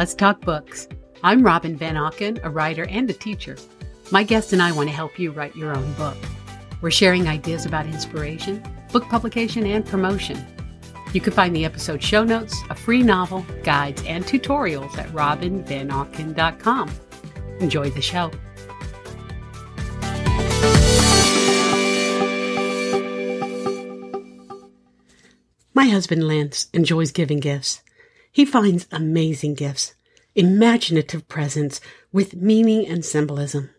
Let's talk books. I'm Robin Van Auken, a writer and a teacher. My guest and I want to help you write your own book. We're sharing ideas about inspiration, book publication, and promotion. You can find the episode show notes, a free novel, guides, and tutorials at robinvanauken.com. Enjoy the show. My husband Lance enjoys giving gifts. He finds amazing gifts, imaginative presents with meaning and symbolism.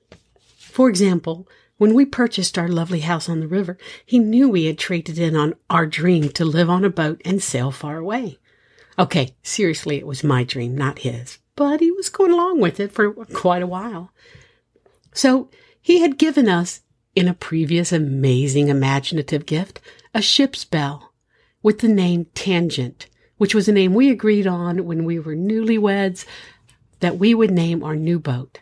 For example, when we purchased our lovely house on the river, he knew we had traded in on our dream to live on a boat and sail far away. Okay, seriously, it was my dream, not his, but he was going along with it for quite a while. So he had given us, in a previous amazing imaginative gift, a ship's bell with the name Tangent, which was a name we agreed on when we were newlyweds that we would name our new boat.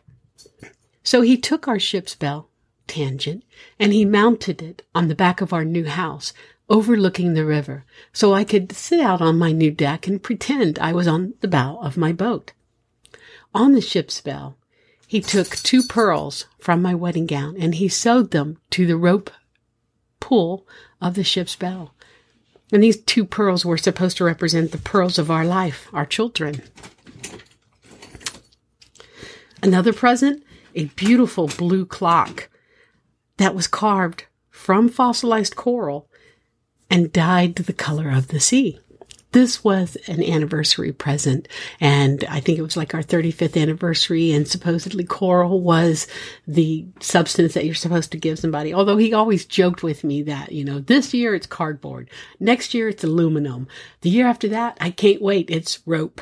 So he took our ship's bell, Tangent, and he mounted it on the back of our new house, overlooking the river, so I could sit out on my new deck and pretend I was on the bow of my boat. On the ship's bell, he took two pearls from my wedding gown and he sewed them to the rope pull of the ship's bell. And these two pearls were supposed to represent the pearls of our life, our children. Another present, a beautiful blue clock that was carved from fossilized coral and dyed the color of the sea. This was an anniversary present, and I think it was like our 35th anniversary, and supposedly coral was the substance that you're supposed to give somebody. Although he always joked with me that, you know, this year it's cardboard, next year it's aluminum, the year after that, I can't wait, it's rope.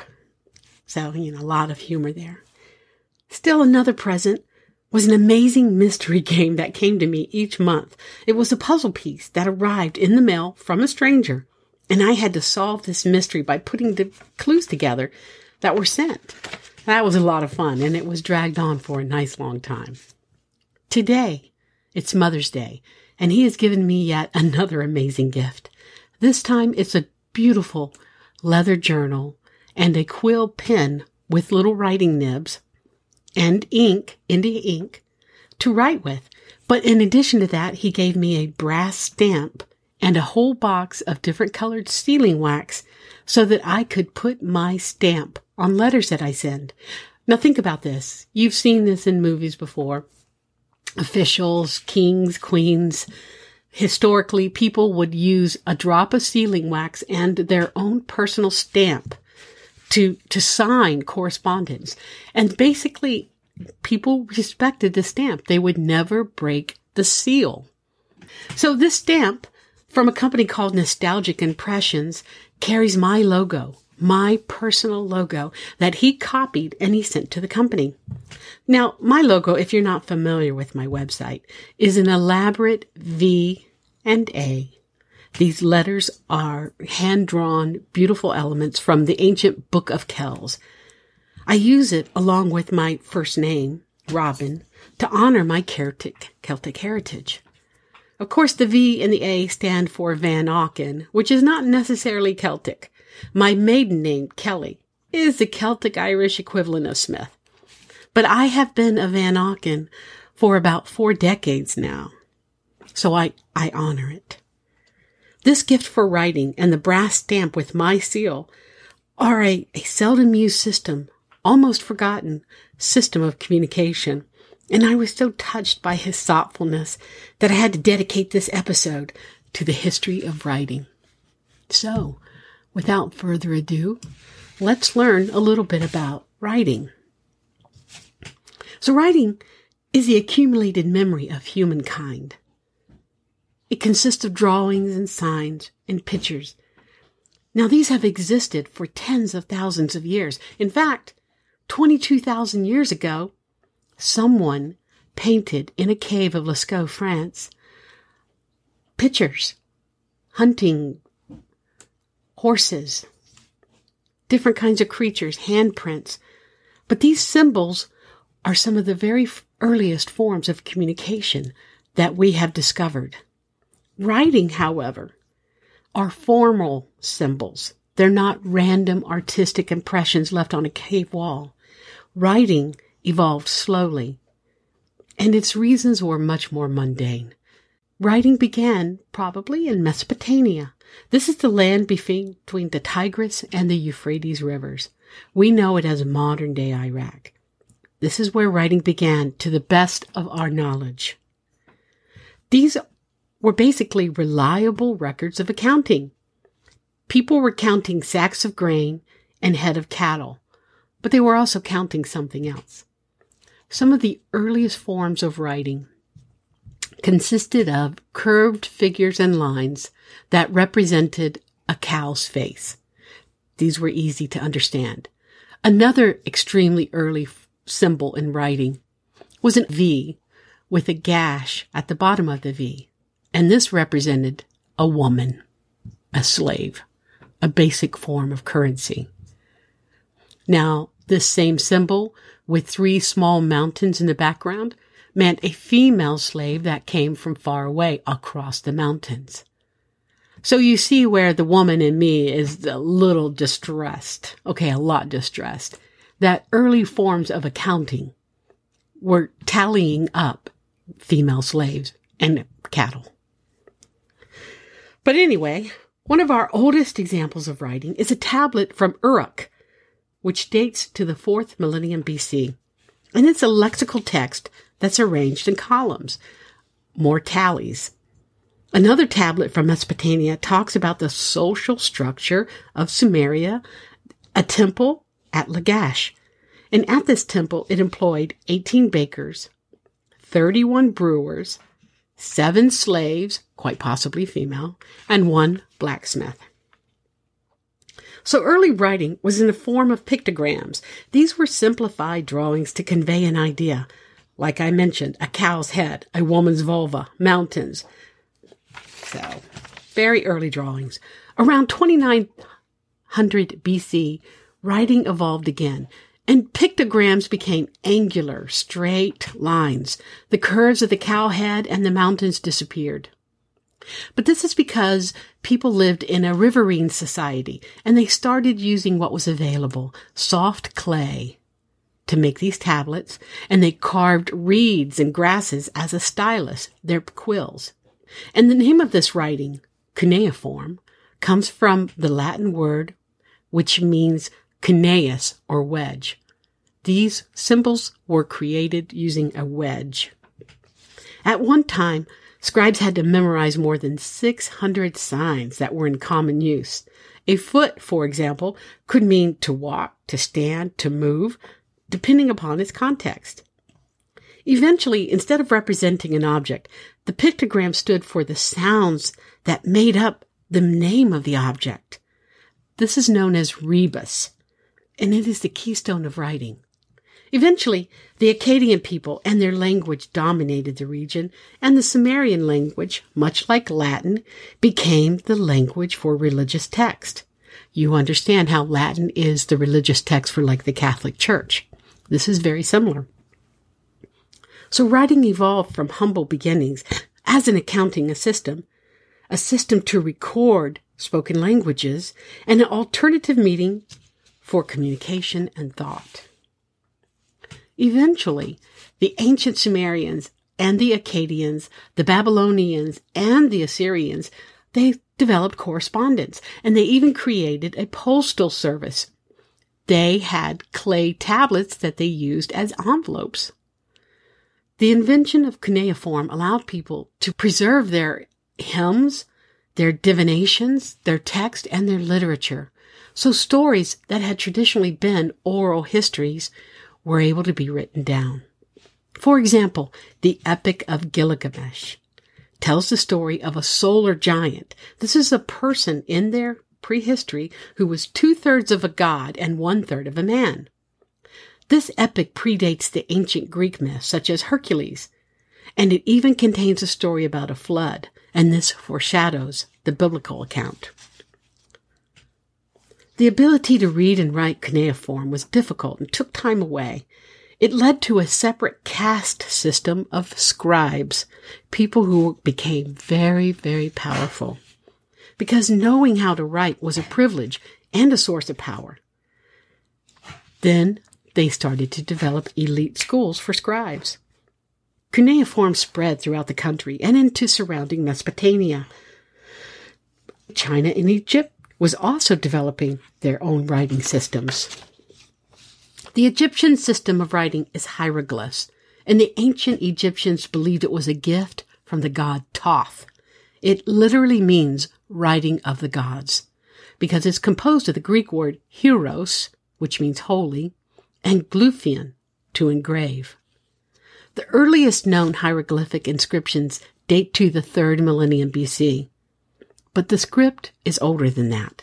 So, you know, a lot of humor there. Still another present was an amazing mystery game that came to me each month. It was a puzzle piece that arrived in the mail from a stranger and I had to solve this mystery by putting the clues together that were sent. That was a lot of fun, and it was dragged on for a nice long time. Today, it's Mother's Day, and he has given me yet another amazing gift. This time, it's a beautiful leather journal and a quill pen with little writing nibs and ink, India ink, to write with. But in addition to that, he gave me a brass stamp and a whole box of different colored sealing wax so that I could put my stamp on letters that I send. Now think about this. You've seen this in movies before. Officials, kings, queens, historically people would use a drop of sealing wax and their own personal stamp to, to sign correspondence. And basically people respected the stamp. They would never break the seal. So this stamp from a company called Nostalgic Impressions carries my logo, my personal logo that he copied and he sent to the company. Now, my logo, if you're not familiar with my website, is an elaborate V and A. These letters are hand drawn, beautiful elements from the ancient Book of Kells. I use it along with my first name, Robin, to honor my Celtic, Celtic heritage. Of course, the V and the A stand for Van Auken, which is not necessarily Celtic. My maiden name, Kelly, is the Celtic Irish equivalent of Smith. But I have been a Van Auken for about four decades now. So I, I honor it. This gift for writing and the brass stamp with my seal are a, a seldom used system, almost forgotten system of communication and I was so touched by his thoughtfulness that I had to dedicate this episode to the history of writing. So, without further ado, let's learn a little bit about writing. So, writing is the accumulated memory of humankind. It consists of drawings and signs and pictures. Now, these have existed for tens of thousands of years. In fact, 22,000 years ago, someone painted in a cave of Lascaux, France, pictures, hunting, horses, different kinds of creatures, handprints. But these symbols are some of the very earliest forms of communication that we have discovered. Writing, however, are formal symbols They're not random artistic impressions left on a cave wall. Writing evolved slowly, and its reasons were much more mundane. Writing began probably in Mesopotamia. This is the land between the Tigris and the Euphrates rivers. We know it as modern day Iraq. This is where writing began to the best of our knowledge. These were basically reliable records of accounting. People were counting sacks of grain and head of cattle, but they were also counting something else. Some of the earliest forms of writing consisted of curved figures and lines that represented a cow's face. These were easy to understand. Another extremely early f- symbol in writing was an V with a gash at the bottom of the V. And this represented a woman, a slave, a basic form of currency. Now, this same symbol with three small mountains in the background meant a female slave that came from far away across the mountains. So you see where the woman in me is a little distressed. Okay, a lot distressed. That early forms of accounting were tallying up female slaves and cattle. But anyway, one of our oldest examples of writing is a tablet from Uruk, which dates to the fourth millennium BC. And it's a lexical text that's arranged in columns, more tallies. Another tablet from Mesopotamia talks about the social structure of Sumeria, a temple at Lagash. And at this temple, it employed 18 bakers, 31 brewers, seven slaves, quite possibly female, and one blacksmith. So early writing was in the form of pictograms. These were simplified drawings to convey an idea. Like I mentioned, a cow's head, a woman's vulva, mountains. So, very early drawings. Around 2900 BC, writing evolved again, and pictograms became angular, straight lines. The curves of the cow head and the mountains disappeared. But this is because people lived in a riverine society and they started using what was available, soft clay, to make these tablets, and they carved reeds and grasses as a stylus, their quills. And the name of this writing, cuneiform, comes from the Latin word which means cuneus or wedge. These symbols were created using a wedge. At one time, Scribes had to memorize more than 600 signs that were in common use. A foot, for example, could mean to walk, to stand, to move, depending upon its context. Eventually, instead of representing an object, the pictogram stood for the sounds that made up the name of the object. This is known as rebus, and it is the keystone of writing. Eventually, the Akkadian people and their language dominated the region, and the Sumerian language, much like Latin, became the language for religious text. You understand how Latin is the religious text for like the Catholic Church. This is very similar. So writing evolved from humble beginnings as an accounting system, a system to record spoken languages, and an alternative medium for communication and thought. Eventually, the ancient Sumerians and the Akkadians, the Babylonians and the Assyrians, they developed correspondence and they even created a postal service. They had clay tablets that they used as envelopes. The invention of cuneiform allowed people to preserve their hymns, their divinations, their text, and their literature. So stories that had traditionally been oral histories were able to be written down. For example, the Epic of Gilgamesh tells the story of a solar giant. This is a person in their prehistory who was two thirds of a god and one third of a man. This epic predates the ancient Greek myths such as Hercules, and it even contains a story about a flood, and this foreshadows the biblical account. The ability to read and write cuneiform was difficult and took time away. It led to a separate caste system of scribes, people who became very, very powerful. Because knowing how to write was a privilege, and a source of power. Then they started to develop elite schools for scribes. Cuneiform spread throughout the country and into surrounding Mesopotamia. China and Egypt was also developing their own writing systems. The Egyptian system of writing is hieroglyphs, and the ancient Egyptians believed it was a gift from the god Thoth. It literally means writing of the gods, because it's composed of the Greek word hieros, which means holy, and glyphian, to engrave. The earliest known hieroglyphic inscriptions date to the third millennium BC, but the script is older than that.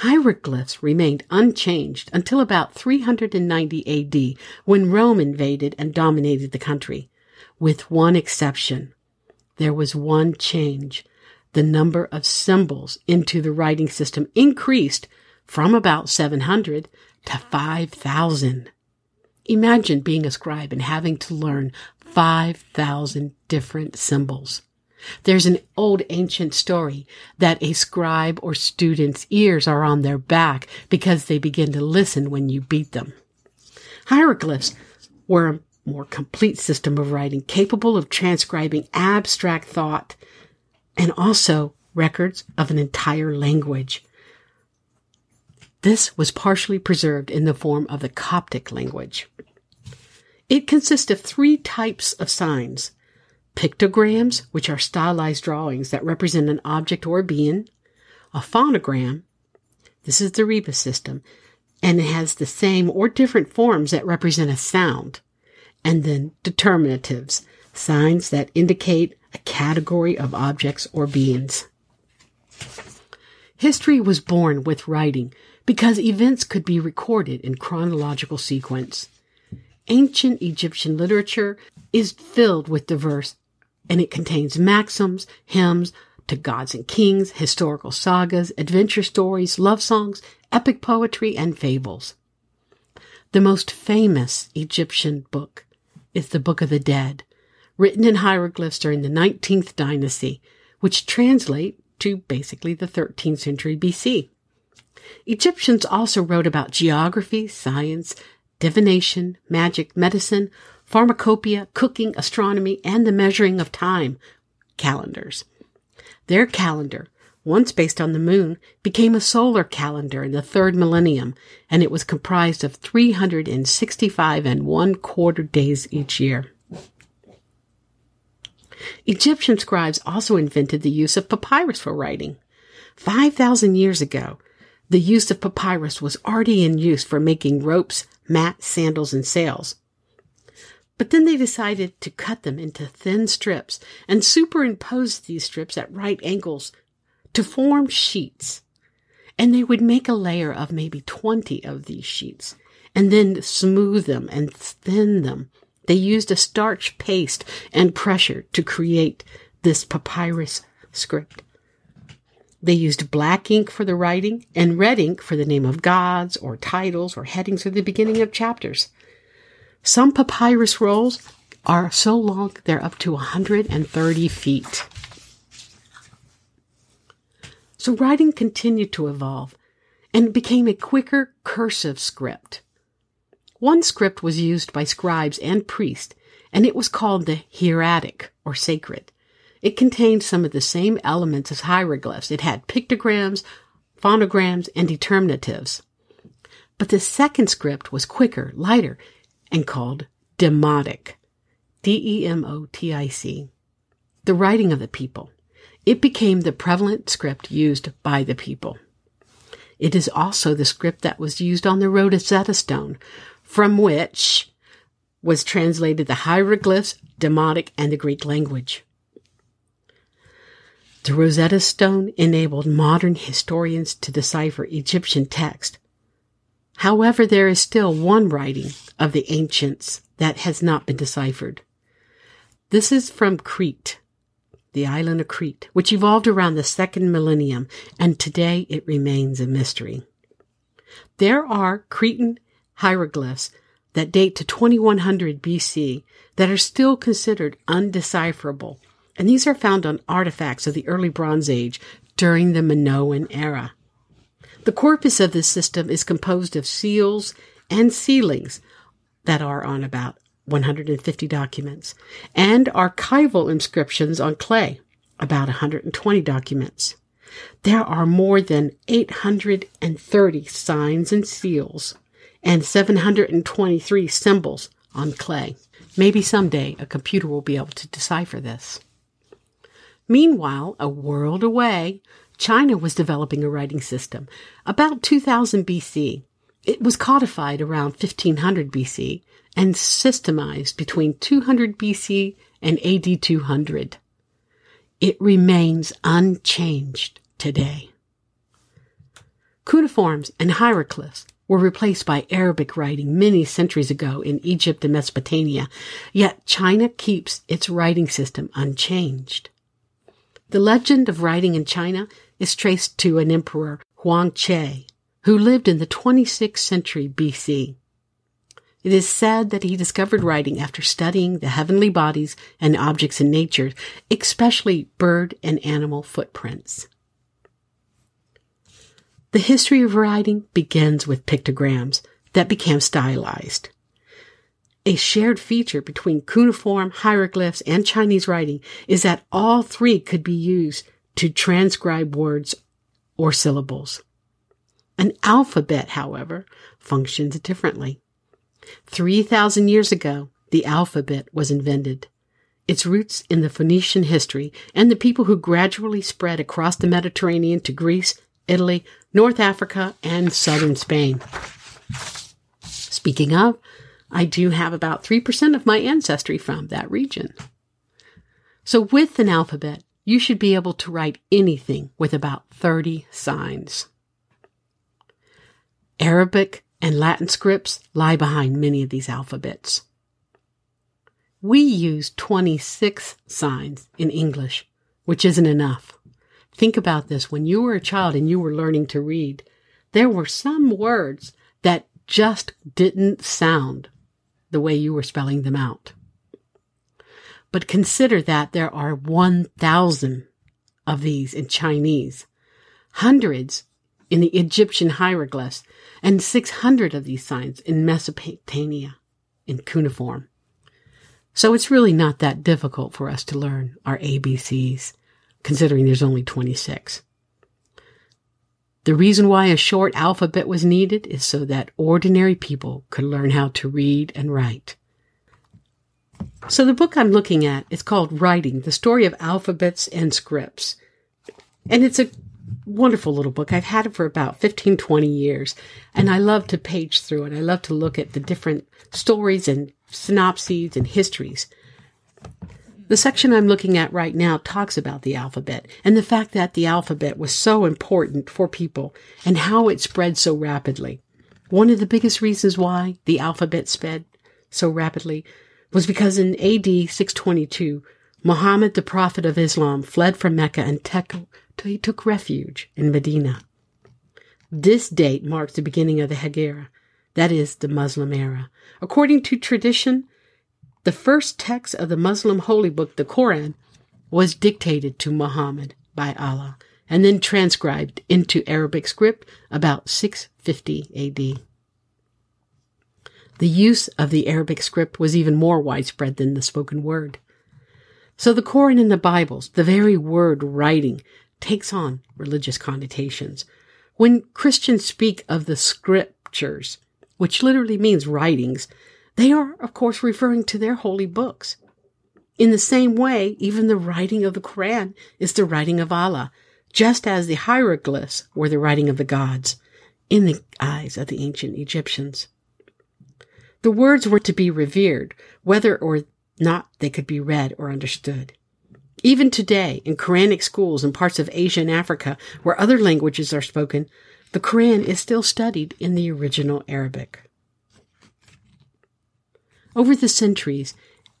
Hieroglyphs remained unchanged until about 390 AD when Rome invaded and dominated the country, with one exception. There was one change. The number of symbols into the writing system increased from about 700 to 5,000. Imagine being a scribe and having to learn 5,000 different symbols. There's an old ancient story that a scribe or student's ears are on their back because they begin to listen when you beat them. Hieroglyphs were a more complete system of writing capable of transcribing abstract thought and also records of an entire language. This was partially preserved in the form of the Coptic language. It consists of three types of signs pictograms, which are stylized drawings that represent an object or being, a phonogram, this is the rebus system, and it has the same or different forms that represent a sound, and then determinatives, signs that indicate a category of objects or beings. History was born with writing because events could be recorded in chronological sequence. Ancient Egyptian literature is filled with diverse and it contains maxims, hymns to gods and kings, historical sagas, adventure stories, love songs, epic poetry, and fables. The most famous Egyptian book is the Book of the Dead, written in hieroglyphs during the 19th dynasty, which translate to basically the 13th century BC. Egyptians also wrote about geography, science, divination, magic, medicine, pharmacopoeia, cooking, astronomy, and the measuring of time calendars. Their calendar, once based on the moon, became a solar calendar in the third millennium, and it was comprised of 365 and one quarter days each year. Egyptian scribes also invented the use of papyrus for writing. 5,000 years ago, the use of papyrus was already in use for making ropes, mats, sandals, and sails. But then they decided to cut them into thin strips and superimpose these strips at right angles to form sheets. And they would make a layer of maybe 20 of these sheets and then smooth them and thin them. They used a starch paste and pressure to create this papyrus script. They used black ink for the writing and red ink for the name of gods or titles or headings or the beginning of chapters. Some papyrus rolls are so long they're up to 130 feet. So writing continued to evolve and became a quicker cursive script. One script was used by scribes and priests, and it was called the hieratic or sacred. It contained some of the same elements as hieroglyphs. It had pictograms, phonograms, and determinatives. But the second script was quicker, lighter, and called Demotic. D-E-M-O-T-I-C. The writing of the people. It became the prevalent script used by the people. It is also the script that was used on the Rosetta Stone, from which was translated the hieroglyphs, Demotic, and the Greek language. The Rosetta Stone enabled modern historians to decipher Egyptian text. However, there is still one writing of the ancients that has not been deciphered. This is from Crete, the island of Crete, which evolved around the second millennium, and today it remains a mystery. There are Cretan hieroglyphs that date to 2100 BC that are still considered undecipherable, and these are found on artifacts of the early Bronze Age during the Minoan era. The corpus of this system is composed of seals and sealings that are on about 150 documents, and archival inscriptions on clay, about 120 documents. There are more than 830 signs and seals and 723 symbols on clay. Maybe someday a computer will be able to decipher this. Meanwhile, a world away, China was developing a writing system. About 2000 BC, it was codified around 1500 BC and systemized between 200 BC and AD 200. It remains unchanged today. Cuneiforms and hieroglyphs were replaced by Arabic writing many centuries ago in Egypt and Mesopotamia, yet China keeps its writing system unchanged. The legend of writing in China is traced to an emperor, Huang Che, who lived in the 26th century BC. It is said that he discovered writing after studying the heavenly bodies and objects in nature, especially bird and animal footprints. The history of writing begins with pictograms that became stylized. A shared feature between cuneiform, hieroglyphs, and Chinese writing is that all three could be used to transcribe words or syllables. An alphabet, however, functions differently. 3,000 years ago, the alphabet was invented. Its roots in the Phoenician history and the people who gradually spread across the Mediterranean to Greece, Italy, North Africa, and southern Spain. Speaking of, I do have about 3% of my ancestry from that region. So with an alphabet, you should be able to write anything with about 30 signs. Arabic and Latin scripts lie behind many of these alphabets. We use 26 signs in English, which isn't enough. Think about this. When you were a child and you were learning to read, there were some words that just didn't sound the way you were spelling them out. But consider that there are 1,000 of these in Chinese, hundreds in the Egyptian hieroglyphs, and 600 of these signs in Mesopotamia in cuneiform. So it's really not that difficult for us to learn our ABCs, considering there's only 26. The reason why a short alphabet was needed is so that ordinary people could learn how to read and write. So the book I'm looking at is called Writing, the Story of Alphabets and Scripts. And it's a wonderful little book. I've had it for about 15, 20 years, and I love to page through it. I love to look at the different stories and synopses and histories. The section I'm looking at right now talks about the alphabet and the fact that the alphabet was so important for people and how it spread so rapidly. One of the biggest reasons why the alphabet spread so rapidly was because in AD 622, Muhammad, the prophet of Islam, fled from Mecca and till he took refuge in Medina. This date marks the beginning of the Hegira, that is, the Muslim era. According to tradition, the first text of the Muslim holy book, the Quran, was dictated to Muhammad by Allah and then transcribed into Arabic script about 650 AD. The use of the Arabic script was even more widespread than the spoken word. So the Koran and the Bibles, the very word writing, takes on religious connotations. When Christians speak of the scriptures, which literally means writings, they are, of course, referring to their holy books. In the same way, even the writing of the Quran is the writing of Allah, just as the hieroglyphs were the writing of the gods in the eyes of the ancient Egyptians. The words were to be revered, whether or not they could be read or understood. Even today, in Quranic schools in parts of Asia and Africa where other languages are spoken, the Quran is still studied in the original Arabic. Over the centuries,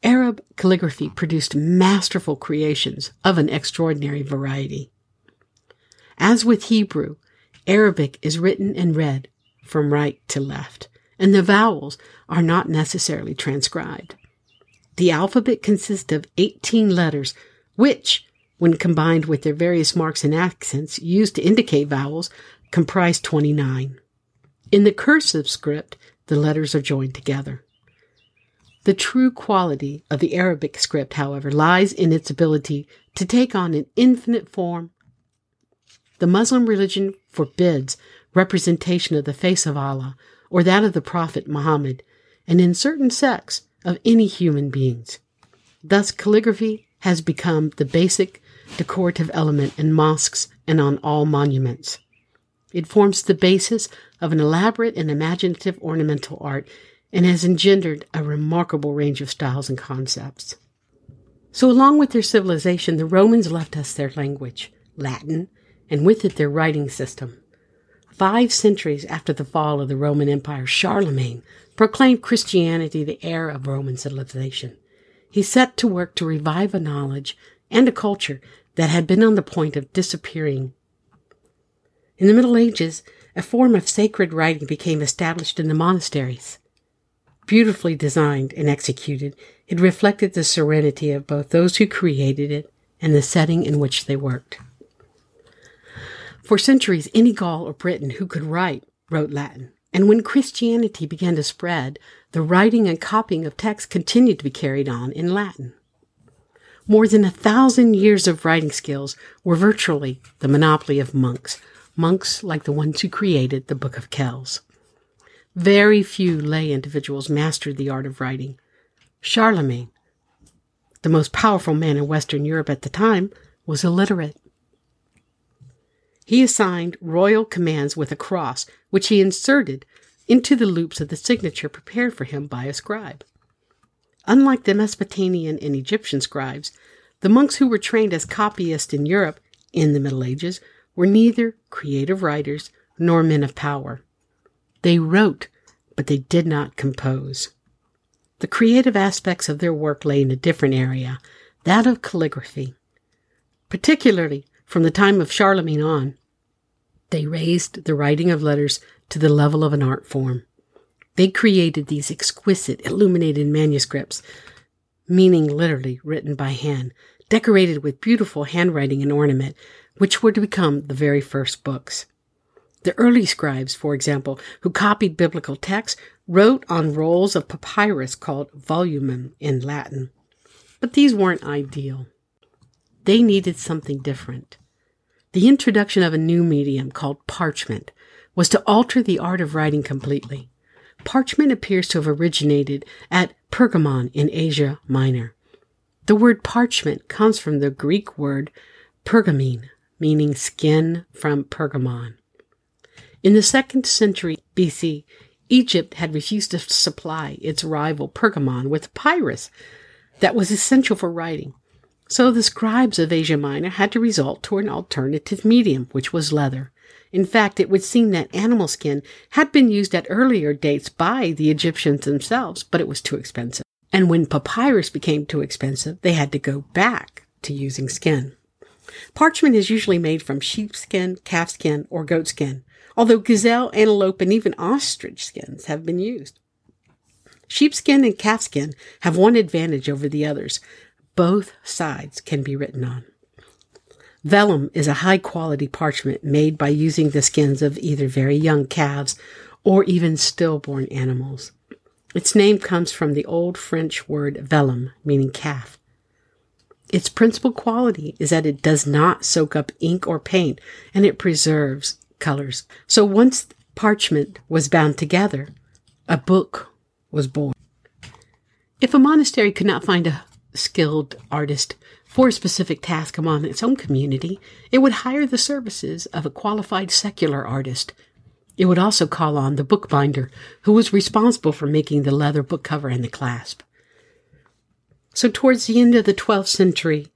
Arab calligraphy produced masterful creations of an extraordinary variety. As with Hebrew, Arabic is written and read from right to left, and the vowels are not necessarily transcribed. The alphabet consists of 18 letters which, when combined with their various marks and accents used to indicate vowels, comprise 29. In the cursive script, the letters are joined together. The true quality of the Arabic script, however, lies in its ability to take on an infinite form. The Muslim religion forbids representation of the face of Allah or that of the Prophet Muhammad, and in certain sects of any human beings. Thus, calligraphy has become the basic decorative element in mosques and on all monuments. It forms the basis of an elaborate and imaginative ornamental art and has engendered a remarkable range of styles and concepts. So, along with their civilization, the Romans left us their language, Latin, and with it their writing system. Five centuries after the fall of the Roman Empire, Charlemagne proclaimed Christianity the heir of Roman civilization. He set to work to revive a knowledge and a culture that had been on the point of disappearing. In the Middle Ages, a form of sacred writing became established in the monasteries. Beautifully designed and executed, it reflected the serenity of both those who created it and the setting in which they worked. For centuries, any Gaul or Briton who could write wrote Latin. And when Christianity began to spread, the writing and copying of texts continued to be carried on in Latin. More than a thousand years of writing skills were virtually the monopoly of monks, monks like the ones who created the Book of Kells. Very few lay individuals mastered the art of writing. Charlemagne, the most powerful man in Western Europe at the time, was illiterate. He assigned royal commands with a cross, which he inserted into the loops of the signature prepared for him by a scribe. Unlike the Mesopotamian and Egyptian scribes, the monks who were trained as copyists in Europe in the Middle Ages were neither creative writers nor men of power. They wrote, but they did not compose. The creative aspects of their work lay in a different area, that of calligraphy. Particularly from the time of Charlemagne on, they raised the writing of letters to the level of an art form. They created these exquisite, illuminated manuscripts, meaning literally written by hand, decorated with beautiful handwriting and ornament, which were to become the very first books. The early scribes, for example, who copied biblical texts, wrote on rolls of papyrus called volumen in Latin. But these weren't ideal. They needed something different. The introduction of a new medium called parchment was to alter the art of writing completely. Parchment appears to have originated at Pergamon in Asia Minor. The word parchment comes from the Greek word pergamene, meaning skin from Pergamon. In the second century BC, Egypt had refused to supply its rival Pergamon with papyrus that was essential for writing. So the scribes of Asia Minor had to resort to an alternative medium, which was leather. In fact, it would seem that animal skin had been used at earlier dates by the Egyptians themselves, but it was too expensive. And when papyrus became too expensive, they had to go back to using skin. Parchment is usually made from sheepskin, calfskin, or goatskin, although gazelle, antelope, and even ostrich skins have been used. Sheepskin and calfskin have one advantage over the others both sides can be written on. Vellum is a high quality parchment made by using the skins of either very young calves or even stillborn animals. Its name comes from the old French word vellum, meaning calf. Its principal quality is that it does not soak up ink or paint and it preserves colors. So once parchment was bound together, a book was born. If a monastery could not find a skilled artist for a specific task among its own community, it would hire the services of a qualified secular artist. It would also call on the bookbinder, who was responsible for making the leather book cover and the clasp. So, towards the end of the 12th century,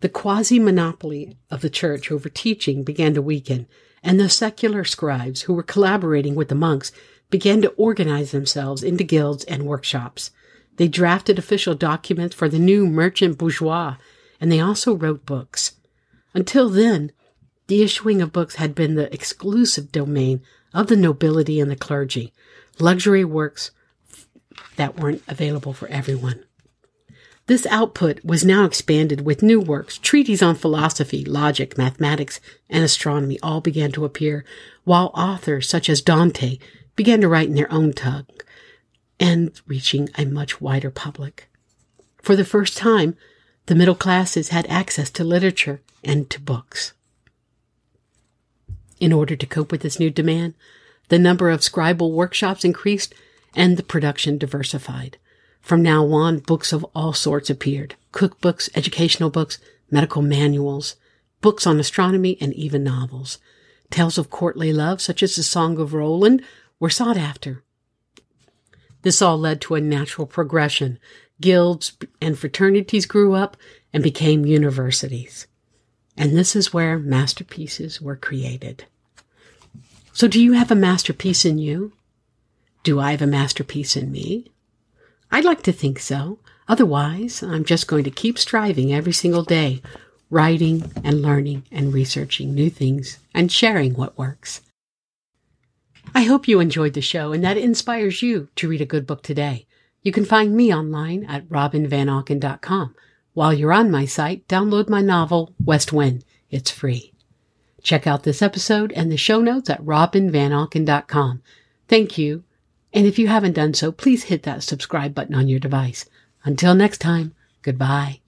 the quasi monopoly of the church over teaching began to weaken, and the secular scribes who were collaborating with the monks began to organize themselves into guilds and workshops. They drafted official documents for the new merchant bourgeois, and they also wrote books. Until then, the issuing of books had been the exclusive domain of the nobility and the clergy, luxury works that weren't available for everyone. This output was now expanded with new works. Treatises on philosophy, logic, mathematics, and astronomy all began to appear, while authors such as Dante began to write in their own tongue and reaching a much wider public. For the first time, the middle classes had access to literature and to books. In order to cope with this new demand, the number of scribal workshops increased and the production diversified. From now on, books of all sorts appeared cookbooks, educational books, medical manuals, books on astronomy, and even novels. Tales of courtly love, such as the Song of Roland, were sought after. This all led to a natural progression. Guilds and fraternities grew up and became universities. And this is where masterpieces were created. So, do you have a masterpiece in you? Do I have a masterpiece in me? I'd like to think so. Otherwise, I'm just going to keep striving every single day, writing and learning and researching new things and sharing what works. I hope you enjoyed the show and that it inspires you to read a good book today. You can find me online at robinvanauken.com. While you're on my site, download my novel, West Wind. It's free. Check out this episode and the show notes at robinvanauken.com. Thank you. And if you haven't done so, please hit that subscribe button on your device. Until next time, goodbye.